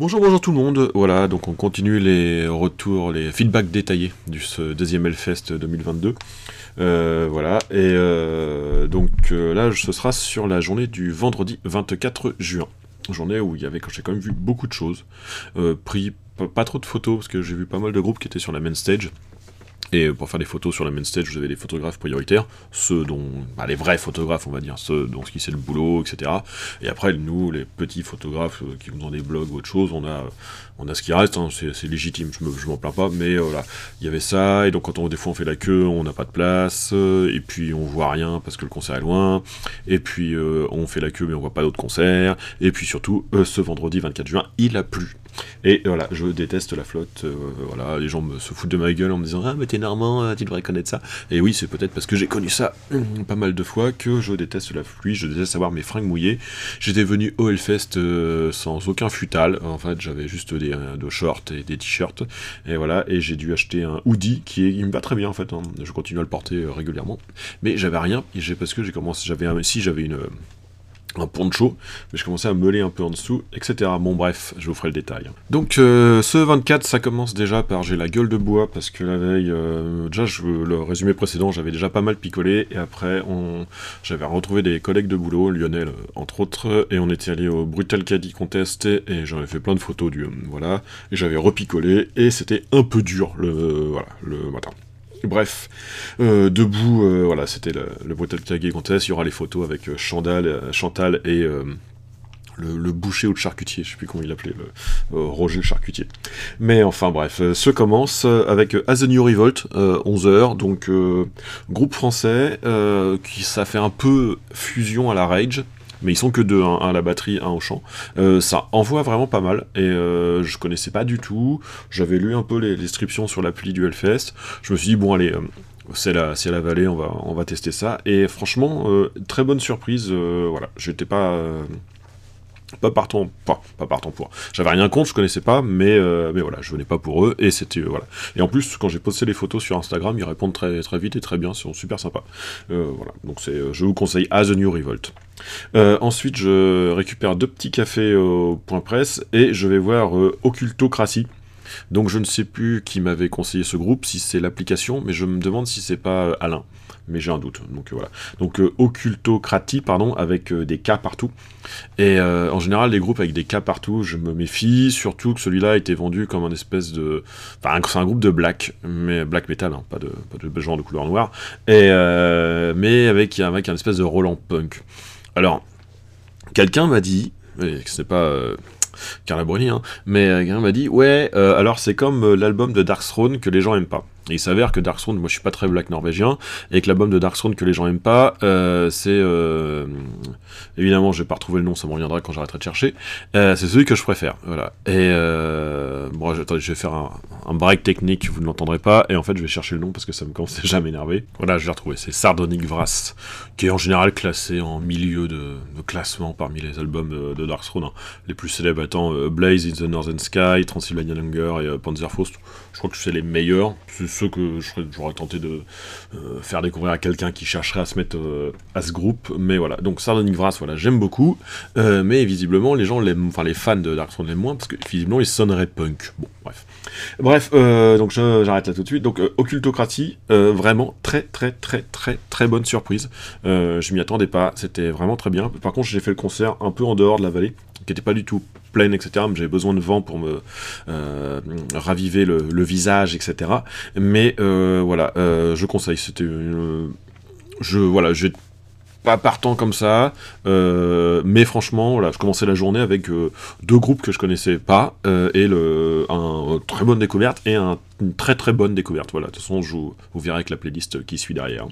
Bonjour, bonjour tout le monde. Voilà, donc on continue les retours, les feedbacks détaillés du ce deuxième Hellfest 2022. Euh, voilà, et euh, donc euh, là, ce sera sur la journée du vendredi 24 juin. Journée où il y avait, j'ai quand même vu beaucoup de choses. pris pas trop de photos, parce que j'ai vu pas mal de groupes qui étaient sur la main stage. Et pour faire des photos sur la main stage, vous avez des photographes prioritaires, ceux dont, bah, les vrais photographes, on va dire, ceux dont qui c'est le boulot, etc. Et après, nous, les petits photographes euh, qui vont dans des blogs ou autre chose, on a, on a ce qui reste, hein, c'est légitime, je, me, m'en plains pas, mais euh, voilà, il y avait ça, et donc quand des fois on fait la queue, on n'a pas de place, euh, et puis on voit rien parce que le concert est loin, et puis on fait la queue mais on voit pas d'autres concerts, et puis surtout, ce vendredi 24 juin, il a plu. Et voilà, je déteste la flotte. Euh, voilà, les gens me, se foutent de ma gueule en me disant Ah, mais t'es normand, euh, tu devrais connaître ça. Et oui, c'est peut-être parce que j'ai connu ça hum, pas mal de fois que je déteste la pluie, je déteste avoir mes fringues mouillées. J'étais venu au Hellfest euh, sans aucun futal. En fait, j'avais juste des, de shorts et des t-shirts. Et voilà, et j'ai dû acheter un hoodie qui me va très bien en fait. Hein. Je continue à le porter régulièrement. Mais j'avais rien, et j'ai parce que j'ai commencé, j'avais si j'avais une un poncho, mais je commençais à meuler un peu en dessous, etc. Bon bref, je vous ferai le détail. Donc euh, ce 24, ça commence déjà par j'ai la gueule de bois, parce que la veille, euh, déjà je, le résumé précédent, j'avais déjà pas mal picolé, et après on, j'avais retrouvé des collègues de boulot, Lionel euh, entre autres, et on était allé au Brutal Caddy Contest, et j'avais fait plein de photos du... voilà, et j'avais repicolé, et c'était un peu dur le, voilà, le matin. Bref, euh, debout, euh, voilà, c'était le, le Brutal Cagé Contest. Il y aura les photos avec euh, Chandal, Chantal et le, boucher ou le charcutier, je sais plus comment il l'appelait, le, Roger le charcutier. Mais enfin bref, ce commence avec As a New Revolt, 11h, donc groupe français, qui ça fait un peu fusion à la Rage, mais ils sont que deux, un à la batterie, un au chant. Euh, ça envoie vraiment pas mal, et euh, je connaissais pas du tout, j'avais lu un peu les, descriptions sur l'appli du Hellfest, je me suis dit, bon allez, euh, c'est la, c'est la vallée, on va, on va tester ça, et franchement, très bonne surprise, voilà, j'étais pas pas partant, pas, pas partant pour. J'avais rien contre, je connaissais pas, mais, mais voilà, je venais pas pour eux, et c'était, voilà. Et en plus, quand j'ai posté les photos sur Instagram, ils répondent très, très vite et très bien, ils sont super sympas. voilà, donc c'est, je vous conseille As a New Revolt. Euh, ensuite, je récupère deux petits cafés au point presse et je vais voir euh, Occultocratie. Donc je ne sais plus qui m'avait conseillé ce groupe, si c'est l'application, mais je me demande si c'est pas euh, Alain. Mais j'ai un doute. Donc voilà. Donc Occultocratie, pardon, avec des cas partout. Et en général, les groupes avec des cas partout, je me méfie, surtout que celui-là a été vendu comme un espèce de. Enfin, c'est un groupe de black, mais black metal, hein, pas, de, pas de genre de couleur noire. Et, mais avec, avec un espèce de Roland punk. Alors, quelqu'un m'a dit, ce n'est pas euh, Carla Bruni, hein, mais euh, quelqu'un m'a dit, ouais, euh, alors c'est comme l'album de Darkthrone que les gens aiment pas il s'avère que Darkthrone, moi je suis pas très black norvégien, et que l'album de Darkthrone que les gens aiment pas, euh, c'est euh, évidemment, je vais pas retrouver le nom, ça me reviendra quand j'arrêterai de chercher. Euh, c'est celui que je préfère, voilà. Et bon, attendez, je vais faire un, break technique, vous ne l'entendrez pas, et en fait je vais chercher le nom parce que ça me commence déjà à m'énerver. Voilà, je vais retrouver. C'est Sardonic Vras, qui est en général classé en milieu de, classement parmi les albums de Darkthrone, hein. les plus célèbres étant Blaze in the Northern Sky, Transylvania Hunger et Panzerfaust. Je crois que c'est les meilleurs ceux que j'aurais tenté de euh, faire découvrir à quelqu'un qui chercherait à se mettre euh, à ce groupe. Mais voilà, donc Sardonic Vras, voilà, j'aime beaucoup. Euh, mais visiblement, les gens l'aiment, enfin les fans de Dark Throne l'aiment moins parce que visiblement, il sonnerait punk. Bon, bref. Bref, donc j'arrête là tout de suite. Donc Occultocratie, vraiment très très très très très bonne surprise. je m'y attendais pas, c'était vraiment très bien. Par contre, j'ai fait le concert un peu en dehors de la vallée, qui n'était pas du tout pleine, etc. J'avais besoin de vent pour me euh, raviver le, visage, etc. Mais euh, voilà, euh, je conseille. C'était je voilà, j'ai pas partant comme ça, mais franchement, voilà, je commençais la journée avec deux groupes que je connaissais pas et le, un, une très bonne découverte et un, une très très bonne découverte. Voilà, de toute façon, je, vous verrez avec la playlist qui suit derrière.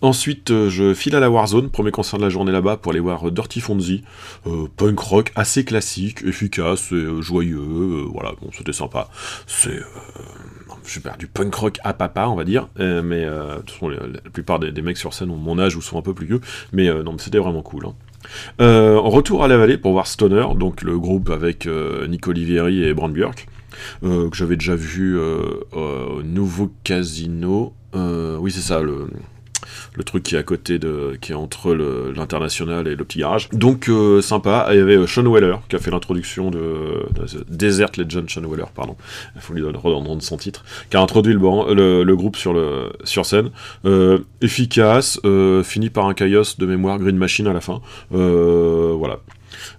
Ensuite, euh, je file à la Warzone, premier concert de la journée là-bas pour aller voir euh, Dirty Fonzie, euh, punk rock assez classique, efficace, et, joyeux, voilà, bon, c'était sympa. C'est super, du punk rock à papa, on va dire, mais de toute façon, la, plupart des, mecs sur scène ont mon âge ou sont un peu plus vieux, mais non, c'était vraiment cool. Hein. retour à la vallée pour voir Stoner, donc le groupe avec Nico Olivieri et Brand Björk, que j'avais déjà vu au Nouveau Casino. oui, c'est ça, le, le truc qui est à côté de, qui est entre l'international et le petit garage. Donc euh, sympa. Il y avait euh, Sean Weller qui a fait l'introduction de, de, Desert Legend Sean Weller, pardon. Il faut lui redonner son titre, qui a introduit le, le, groupe sur le sur scène. Euh, efficace, fini par un chaos de mémoire Green Machine à la fin. voilà.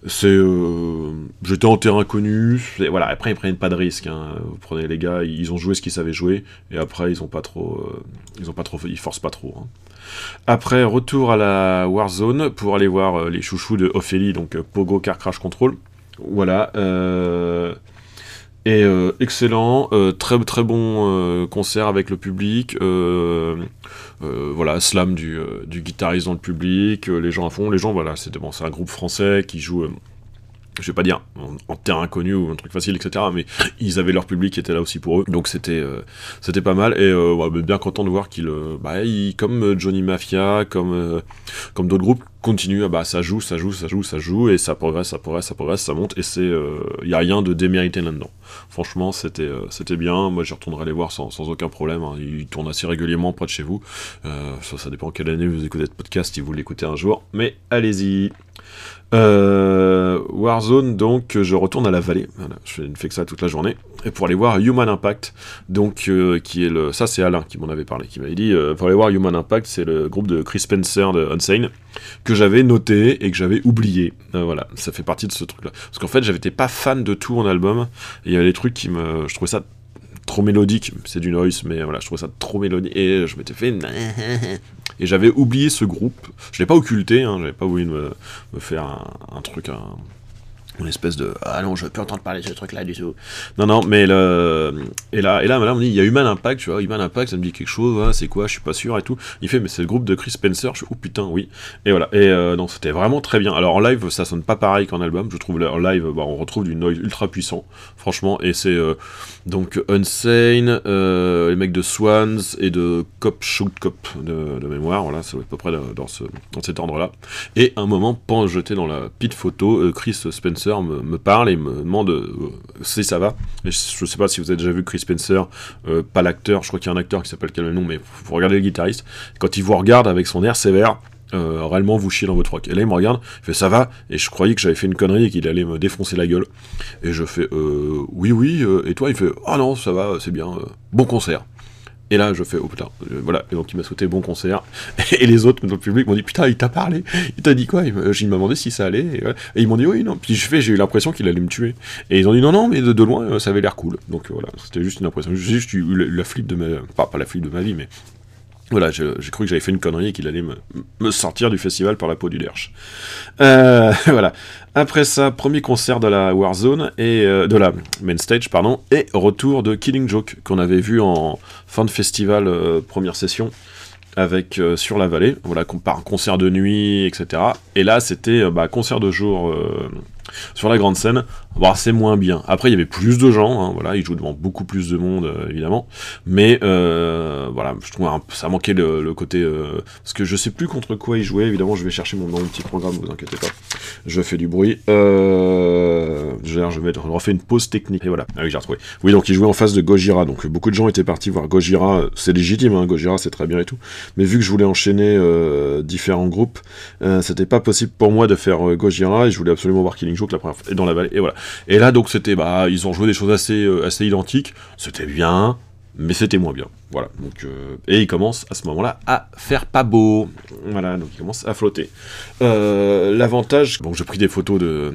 C'est, euh, j'étais en terrain connu. Voilà, après ils prennent pas de risques. Hein. Vous prenez les gars, ils ont joué ce qu'ils savaient jouer, et après ils ont pas trop, euh, ils ont pas forcent pas trop. Hein. Après retour à la Warzone pour aller voir euh, les chouchous de Ophélie, donc Pogo Car Crash Control. Voilà. Et excellent, très très bon concert avec le public, voilà, slam du, du, guitariste dans le public, les gens à fond, les gens, voilà, c'est bon, un groupe français qui joue je vais pas dire en, terrain connu ou un truc facile, etc. Mais ils avaient leur public qui était là aussi pour eux, donc c'était euh, pas mal. Et euh, bien content de voir qu'ils, euh, bah, comme Johnny Mafia, comme d'autres groupes, continuent. bah ça joue, ça joue, ça joue, ça joue, et ça progresse, ça progresse, ça progresse, ça monte. Et c'est, il y a rien de démérité là-dedans. Franchement, c'était c'était bien. Moi, j'y retournerai les voir sans, sans aucun problème. Hein. Ils tournent assez régulièrement près de chez vous. ça, ça dépend quelle année vous écoutez ce podcast, si vous l'écoutez un jour. Mais allez-y. Euh, Warzone, donc je retourne à la vallée. je ne fais que ça toute la journée. Et pour aller voir Human Impact, donc euh, qui est le. Ça, c'est Alain qui m'en avait parlé, qui m'avait dit euh, pour aller voir Human Impact, c'est le groupe de Chris Spencer de Unsane que j'avais noté et que j'avais oublié. voilà, ça fait partie de ce truc-là. Parce qu'en fait, j'étais pas fan de tout en album. Il y avait des trucs qui me. Je trouvais ça trop mélodique, c'est du noise, mais voilà, je trouvais ça trop mélodique, et je m'étais fait... Et j'avais oublié ce groupe, je l'ai pas occulté, hein, j'avais pas voulu me, faire un, un truc, un, une espèce de ah non je plus entendre parler de ce truc là du tout. Non non mais le et là et là, on me dit il y a Human Impact tu vois Human Impact ça me dit quelque chose c'est quoi je suis pas sûr et tout. Il fait mais c'est le groupe de Chris Spencer je suis oh putain oui. Et voilà et euh, donc c'était vraiment très bien. Alors en live ça sonne pas pareil qu'en album je trouve en live bah, on retrouve du noise ultra puissant franchement et c'est euh, donc Unsane euh, les mecs de Swans et de Cop Shoot Cop de, mémoire voilà c'est à peu près dans ce dans cet ordre là et un moment pendant jeté dans la pit photo Chris Spencer me, parle et me demande euh, si ça va. je, sais pas si vous avez déjà vu Chris Spencer, euh, pas l'acteur, je crois qu'il y a un acteur qui s'appelle quel nom, mais vous regardez le guitariste. Quand il vous regarde avec son air sévère, euh, réellement vous chiez dans votre rock. Et là il me regarde, il fait ça va, et je croyais que j'avais fait une connerie et qu'il allait me défoncer la gueule. Et je fais oui oui, et toi? Il fait oh non ça va, c'est bien, bon concert. Et là, je fais, oh putain, euh, voilà. Et donc, il m'a souhaité bon concert. Et les autres dans le public m'ont dit, putain, il t'a parlé. Il t'a dit quoi? Il m'a demandé si ça allait. Et, ils m'ont dit, oui, non. Puis je fais, j'ai eu l'impression qu'il allait me tuer. Et ils ont dit, non, non, mais de, loin, euh, ça avait l'air cool. Donc voilà, c'était juste une impression. J'ai juste eu la, flip de ma. Pas, la de ma vie, mais voilà, j'ai cru que j'avais fait une connerie et qu'il allait me, sortir du festival par la peau du derche. Euh, voilà. Après ça, premier concert de la Warzone et euh, de la main stage, pardon, et retour de Killing Joke qu'on avait vu en fin de festival, euh, première session avec sur la vallée, voilà, par concert de nuit, etc. Et là, c'était bah, concert de jour sur la grande scène, bah, c'est moins bien. Après, il y avait plus de gens, hein, voilà, ils jouent devant beaucoup plus de monde, euh, évidemment. Mais euh, voilà, je trouve ça manquait le, côté. Euh, parce que je sais plus contre quoi ils jouaient, évidemment, je vais chercher mon, mon petit programme, vous inquiétez pas. Je fais du bruit. je, je vais refaire une pause technique. Et voilà. Ah oui, j'ai retrouvé. Oui, donc ils jouaient en face de Gojira. Donc beaucoup de gens étaient partis voir Gojira. C'est légitime, hein, Gojira, c'est très bien et tout. Mais vu que je voulais enchaîner différents groupes, c'était pas possible pour moi de faire Gojira et je voulais absolument voir Killing Joke la première fois, et dans la vallée. Et voilà. Et là, donc, c'était, bah, ils ont joué des choses assez, euh, assez identiques. C'était bien, mais c'était moins bien. Voilà. Donc, euh, et il commence à ce moment-là à faire pas beau. Voilà. Donc, il commence à flotter. Euh, l'avantage, donc, j'ai pris des photos de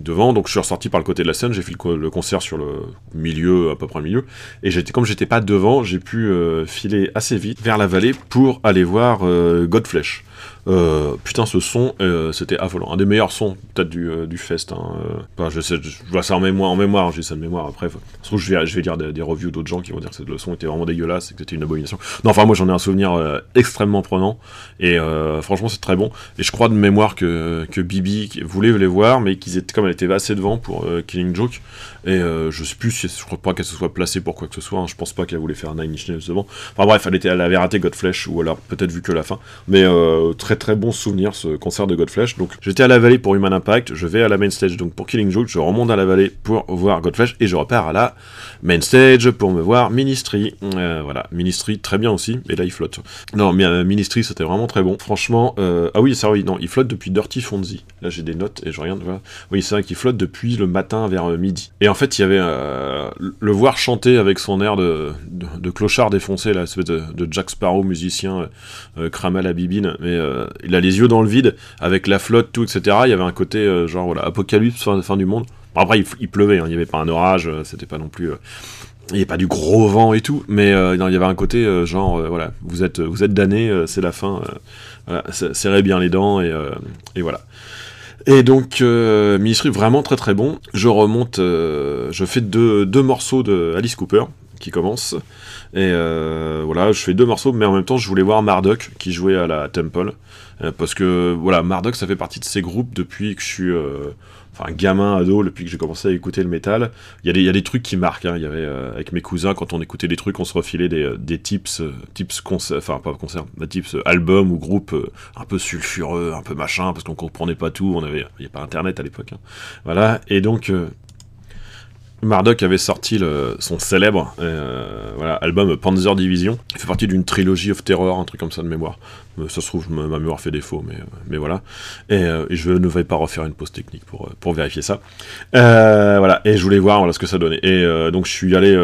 devant, donc je suis ressorti par le côté de la scène, j'ai fait le, concert sur le milieu, à peu près le milieu, et comme j'étais pas devant, j'ai pu filer assez vite vers la vallée pour aller voir Godflesh. Euh, putain, ce son, euh, c'était affolant. Un des meilleurs sons, peut-être, du, euh, du fest. Hein. je, sais, je vois ça en mémoire, en mémoire j'ai ça de mémoire. Après, je vais, je vais lire des, reviews d'autres gens qui vont dire que le son était vraiment dégueulasse et que c'était une abomination. Non, enfin, moi, j'en ai un souvenir extrêmement prenant. Et franchement, c'est très bon. Et je crois de mémoire que, que Bibi voulait les voir, mais qu'ils étaient, comme elle était assez devant pour Killing Joke. Et je sais plus si, je crois pas qu'elle se soit placée pour quoi que ce soit. Hein. Je pense pas qu'elle voulait faire Nine Inch Nails devant. Enfin bref, elle, était, elle avait raté Godflesh, ou alors peut-être vu que la fin. Mais euh, très très bon souvenir ce concert de Godflesh. Donc j'étais à la vallée pour Human Impact, je vais à la main stage donc pour Killing Joke, je remonte à la vallée pour voir Godflesh et je repars à la main stage pour me voir Ministry. Euh, voilà, Ministry très bien aussi, et là il flotte. Non, mais euh, Ministry c'était vraiment très bon. Franchement, ah oui, ça oui, non, il flotte depuis Dirty Fonzie. Là j'ai des notes et je regarde, voilà. Oui, c'est vrai qu'il flotte depuis le matin vers midi. Et en fait, il y avait le voir chanter avec son air de, de, clochard défoncé, là, espèce de, de Jack Sparrow musicien cramé à la bibine, mais il a les yeux dans le vide, avec la flotte, tout, etc. Il y avait un côté, euh, genre, voilà, apocalypse, fin, du monde. après, il, pleuvait, hein, il n'y avait pas un orage, euh, c'était pas non plus... Euh, il n'y avait pas du gros vent et tout, mais il y avait un côté, genre, voilà, vous êtes, vous êtes damnés, c'est la fin, serrez bien les dents, et, et voilà. Et donc, euh, Ministry, vraiment très très bon. Je remonte, je fais deux, deux, morceaux de Alice Cooper qui commencent. Et voilà, je fais deux morceaux, mais en même temps, je voulais voir Marduk qui jouait à la Temple. Euh, parce que voilà, Marduk ça fait partie de ces groupes depuis que je suis euh, enfin gamin, ado, depuis que j'ai commencé à écouter le métal. Il y, y a des trucs qui marquent. Hein. Y avait euh, avec mes cousins quand on écoutait des trucs, on se refilait des, des tips, tips enfin pas des tips albums ou groupes un peu sulfureux, un peu machin, parce qu'on comprenait pas tout. On il n'y a pas internet à l'époque. Hein. Voilà. Et donc Marduk avait sorti son célèbre euh, voilà, album Panzer Division. Il fait partie d'une trilogie of Terror, un truc comme ça de mémoire. Euh, ça se trouve, ma mémoire fait défaut, mais, euh, voilà. Et, je ne vais pas refaire une pause technique pour, vérifier ça. voilà, et je voulais voir ce que ça donnait. Et donc je suis allé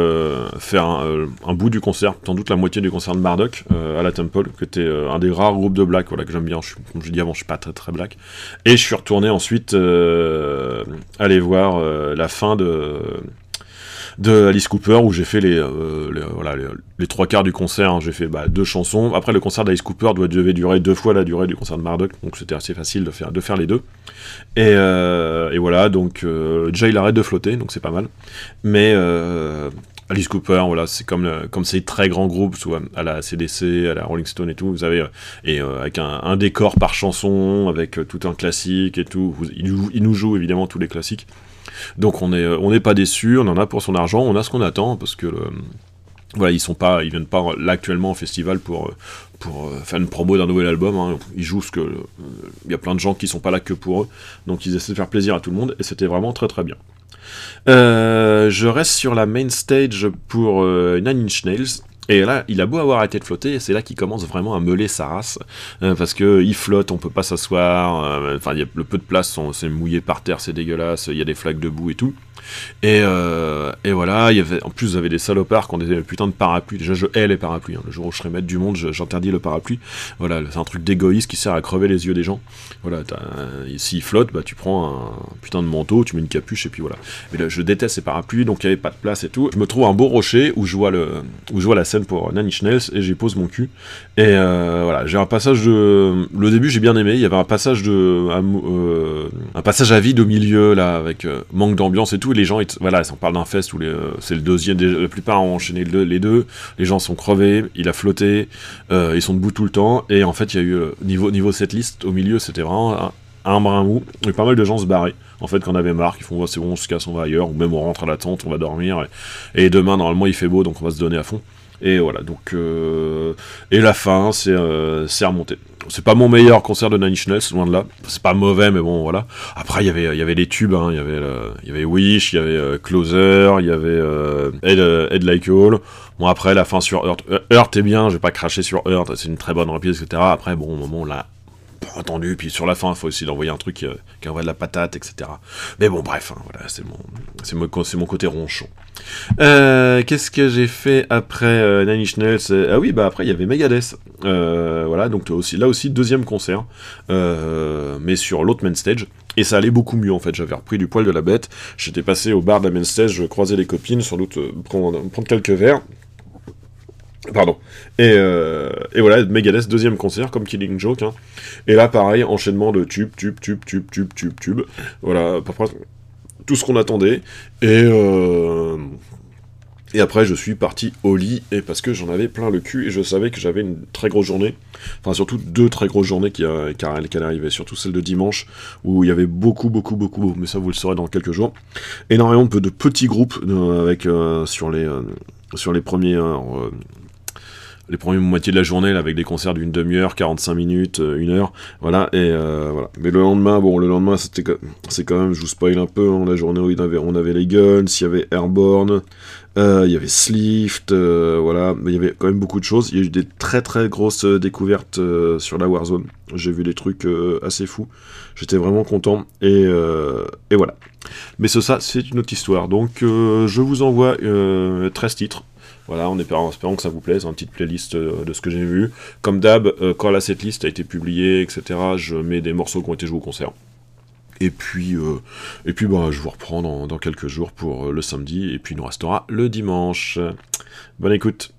faire un, bout du concert, sans doute la moitié du concert de Marduk à la Temple, qui était un des rares groupes de black voilà, que j'aime bien. Je comme je dis avant, je suis pas très très black. Et je suis retourné ensuite aller voir la fin de de Alice Cooper où j'ai fait les, euh, voilà, les, trois quarts du concert. Hein. j'ai fait bah, deux chansons. Après, le concert d'Alice Cooper doit, devait durer deux fois la durée du concert de Marduk, donc c'était assez facile de faire, de faire les deux. Et, euh, et voilà, donc euh, déjà il arrête de flotter, donc c'est pas mal. Mais Alice Cooper, voilà, c'est comme, comme ces très grands groupes, soit à la CDC, à la Rolling Stone et tout, vous avez, et avec un, décor par chanson, avec tout un classique et tout, il, nous joue évidemment tous les classiques. Donc on n'est euh, on pas déçu, on en a pour son argent, on a ce qu'on attend, parce que voilà, ils sont pas, ils viennent pas là actuellement au festival pour, pour euh, faire une promo d'un nouvel album. Hein. Ils jouent ce que. Il y a plein de gens qui sont pas là que pour eux. Donc ils essaient de faire plaisir à tout le monde et c'était vraiment très très bien. Euh, je reste sur la main stage pour Nine Inch Nails. Et là, il a beau avoir arrêté de flotter, c'est là qu'il commence vraiment à meuler sa race, euh, parce que il flotte, on peut pas s'asseoir, euh, enfin, le peu de place, c'est mouillé par terre, c'est dégueulasse, il y a des flaques de boue et tout. Et, euh, et voilà, en plus, vous avez des salopards qui ont des putains de parapluies. Déjà, je hais les parapluies. Hein. Le jour où je serai maître du monde, j'interdis le parapluie. Voilà, c'est un truc d'égoïste qui sert à crever les yeux des gens. Voilà, s'il flotte, bah, tu prends un putain de manteau, tu mets une capuche, et puis voilà. Mais là, je déteste ces parapluies, donc il n'y avait pas de place et tout. Je me trouve un beau rocher où je vois, où je vois la scène pour Nanny Schnells, et j'y pose mon cul. Et euh, voilà, j'ai un passage de. Le début, j'ai bien aimé. Il y avait un passage de. Euh, un passage à vide au milieu, là, avec manque d'ambiance et tout les gens, voilà, on parle d'un fest où euh, c'est le deuxième, la plupart ont enchaîné les deux, les gens sont crevés, il a flotté, euh, ils sont debout tout le temps, et en fait, il y a eu, euh, niveau, niveau cette liste, au milieu, c'était vraiment un, brin mou, et pas mal de gens se barraient, en fait, qu'on avait marre, ils font, c'est bon, on se casse, on va ailleurs, ou même on rentre à la tente, on va dormir, et, demain, normalement, il fait beau, donc on va se donner à fond. Et voilà, donc. et la fin, c'est remonté. C'est pas mon meilleur concert de Nine Inch loin de là. C'est pas mauvais, mais bon, voilà. Après, il y avait, il y avait les tubes, hein. il, y avait, il y avait Wish, il y avait euh, Closer, il y avait euh, Ed, Like All. Bon, après, la fin sur Earth. Earth est bien, je vais pas cracher sur Earth, c'est une très bonne reprise, etc. Après, bon, au moment, là, pas attendu, puis sur la fin, il faut aussi d'envoyer un truc qui, qui envoie de la patate, etc. Mais bon, bref, hein, voilà, c'est mon, côté ronchon. Euh, qu'est-ce que j'ai fait après euh, Nine Nails Ah oui, bah après il y avait Megadeth. Euh, voilà, donc aussi, là aussi deuxième concert, mais sur l'autre main stage. Et ça allait beaucoup mieux en fait. J'avais repris du poil de la bête. J'étais passé au bar de la main stage, je croisais les copines, sans doute prendre quelques verres. Pardon. Et, et, voilà, Megadeth, deuxième concert, comme Killing Joke. Hein. Et là, pareil, enchaînement de tube, tube, tube, tube, tube, tube, tube. Voilà, tout ce qu'on attendait. Et, euh, et après, je suis parti au lit, et parce que j'en avais plein le cul, et je savais que j'avais une très grosse journée. Enfin, surtout deux très grosses journées qui, euh, qui, qui arriver. Surtout celle de dimanche, où il y avait beaucoup, beaucoup, beaucoup, mais ça vous le saurez dans quelques jours. Énormément de petits groupes euh, avec, sur les premiers les premières moitiés de la journée là, avec des concerts d'une demi-heure, 45 minutes, euh, une heure, voilà, et euh, voilà. Mais le lendemain, bon, le lendemain, c'était c'est quand même, je vous spoil un peu, hein, la journée où on avait les Guns, il y avait Airborne, euh, il y avait Slift, voilà, mais il y avait quand même beaucoup de choses. Il y a eu des très très grosses découvertes sur la Warzone. J'ai vu des trucs assez fous. J'étais vraiment content voilà. Mais ce, ça, c'est une autre histoire. Donc, je vous envoie 13 titres voilà, en espérant, que ça vous plaise, une petite playlist euh, de ce que j'ai vu. Comme d'hab, euh, quand la setlist a été publiée, etc., je mets des morceaux qui ont été joués au concert. Et puis, euh, et puis bah, je vous reprends dans, dans quelques jours pour le samedi, et puis il nous restera le dimanche. Bonne écoute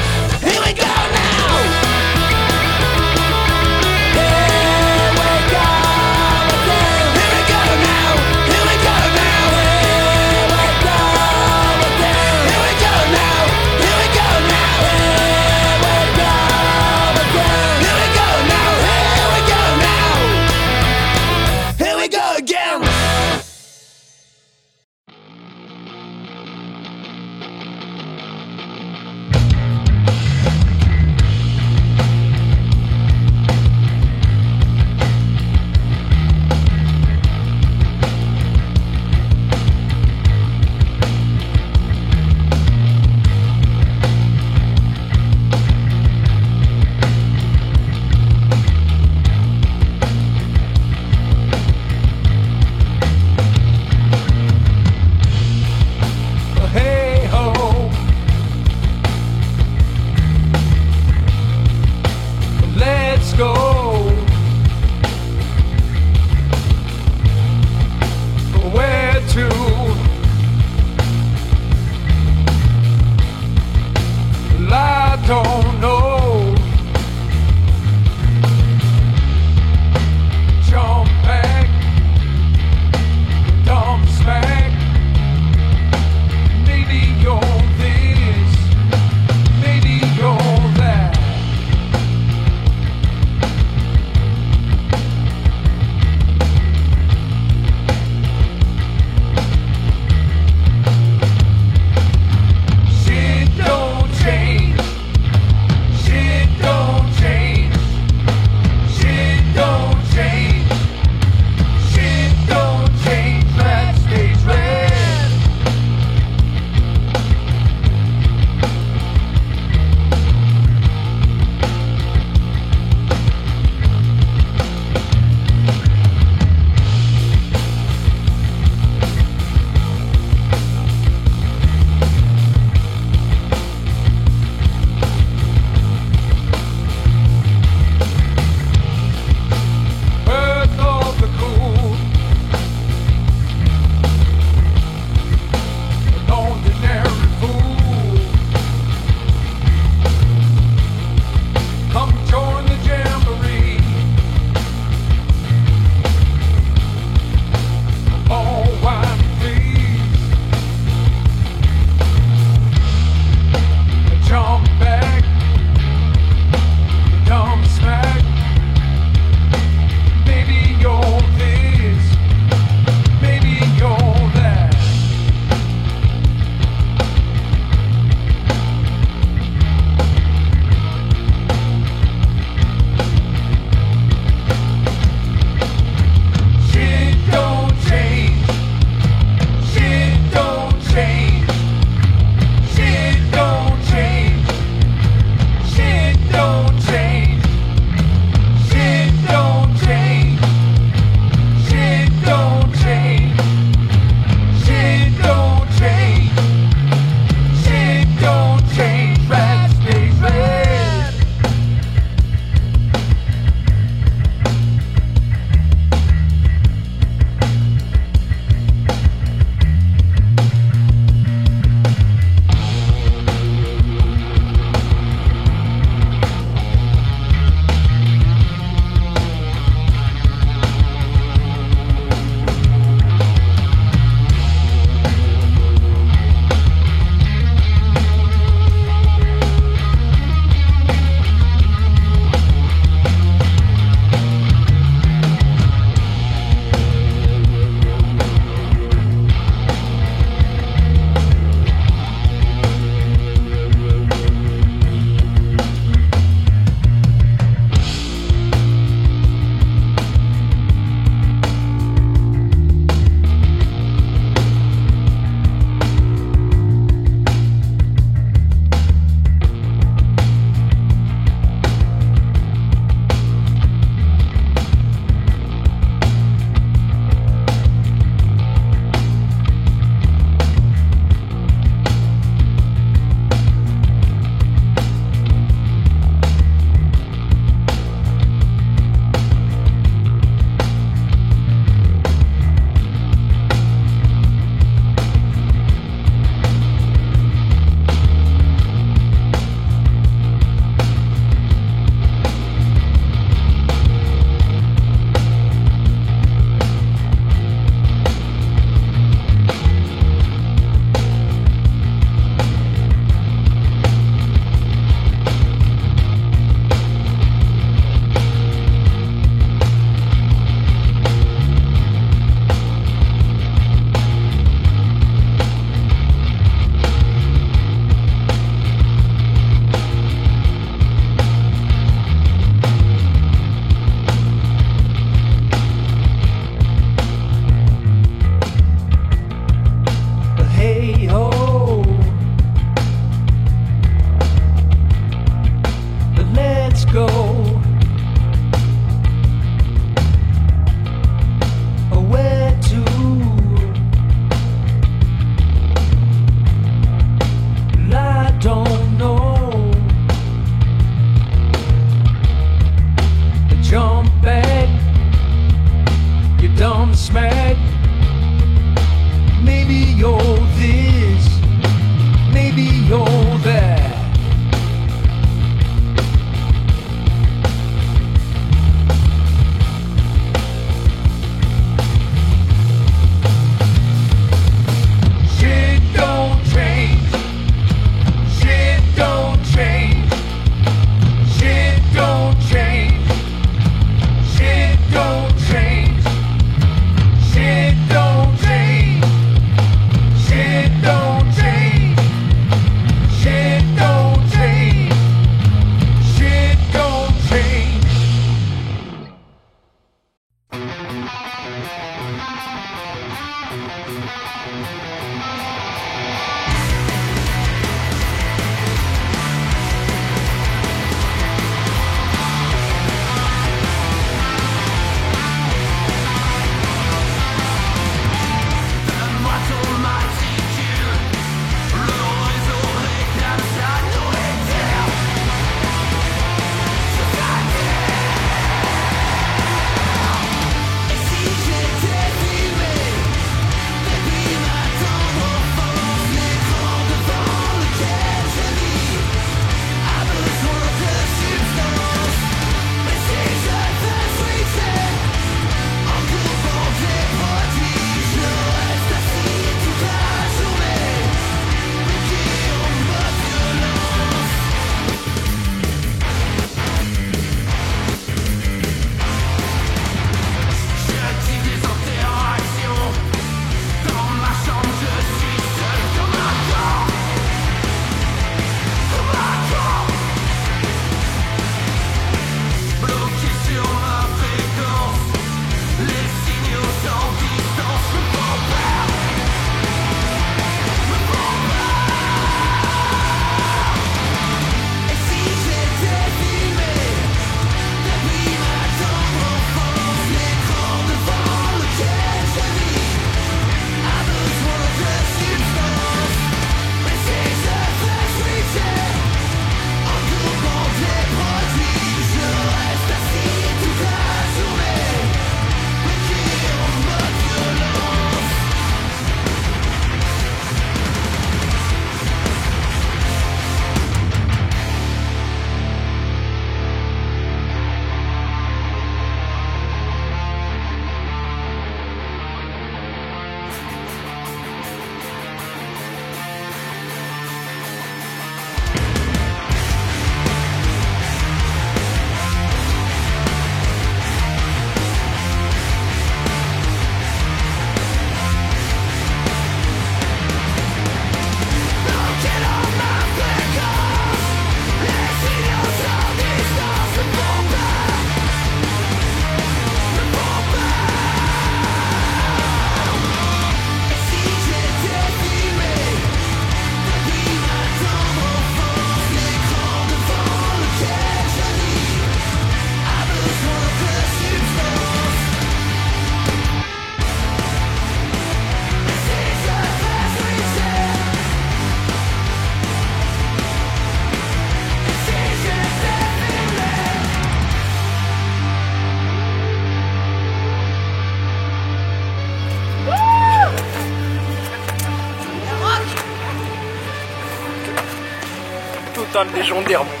légendaire.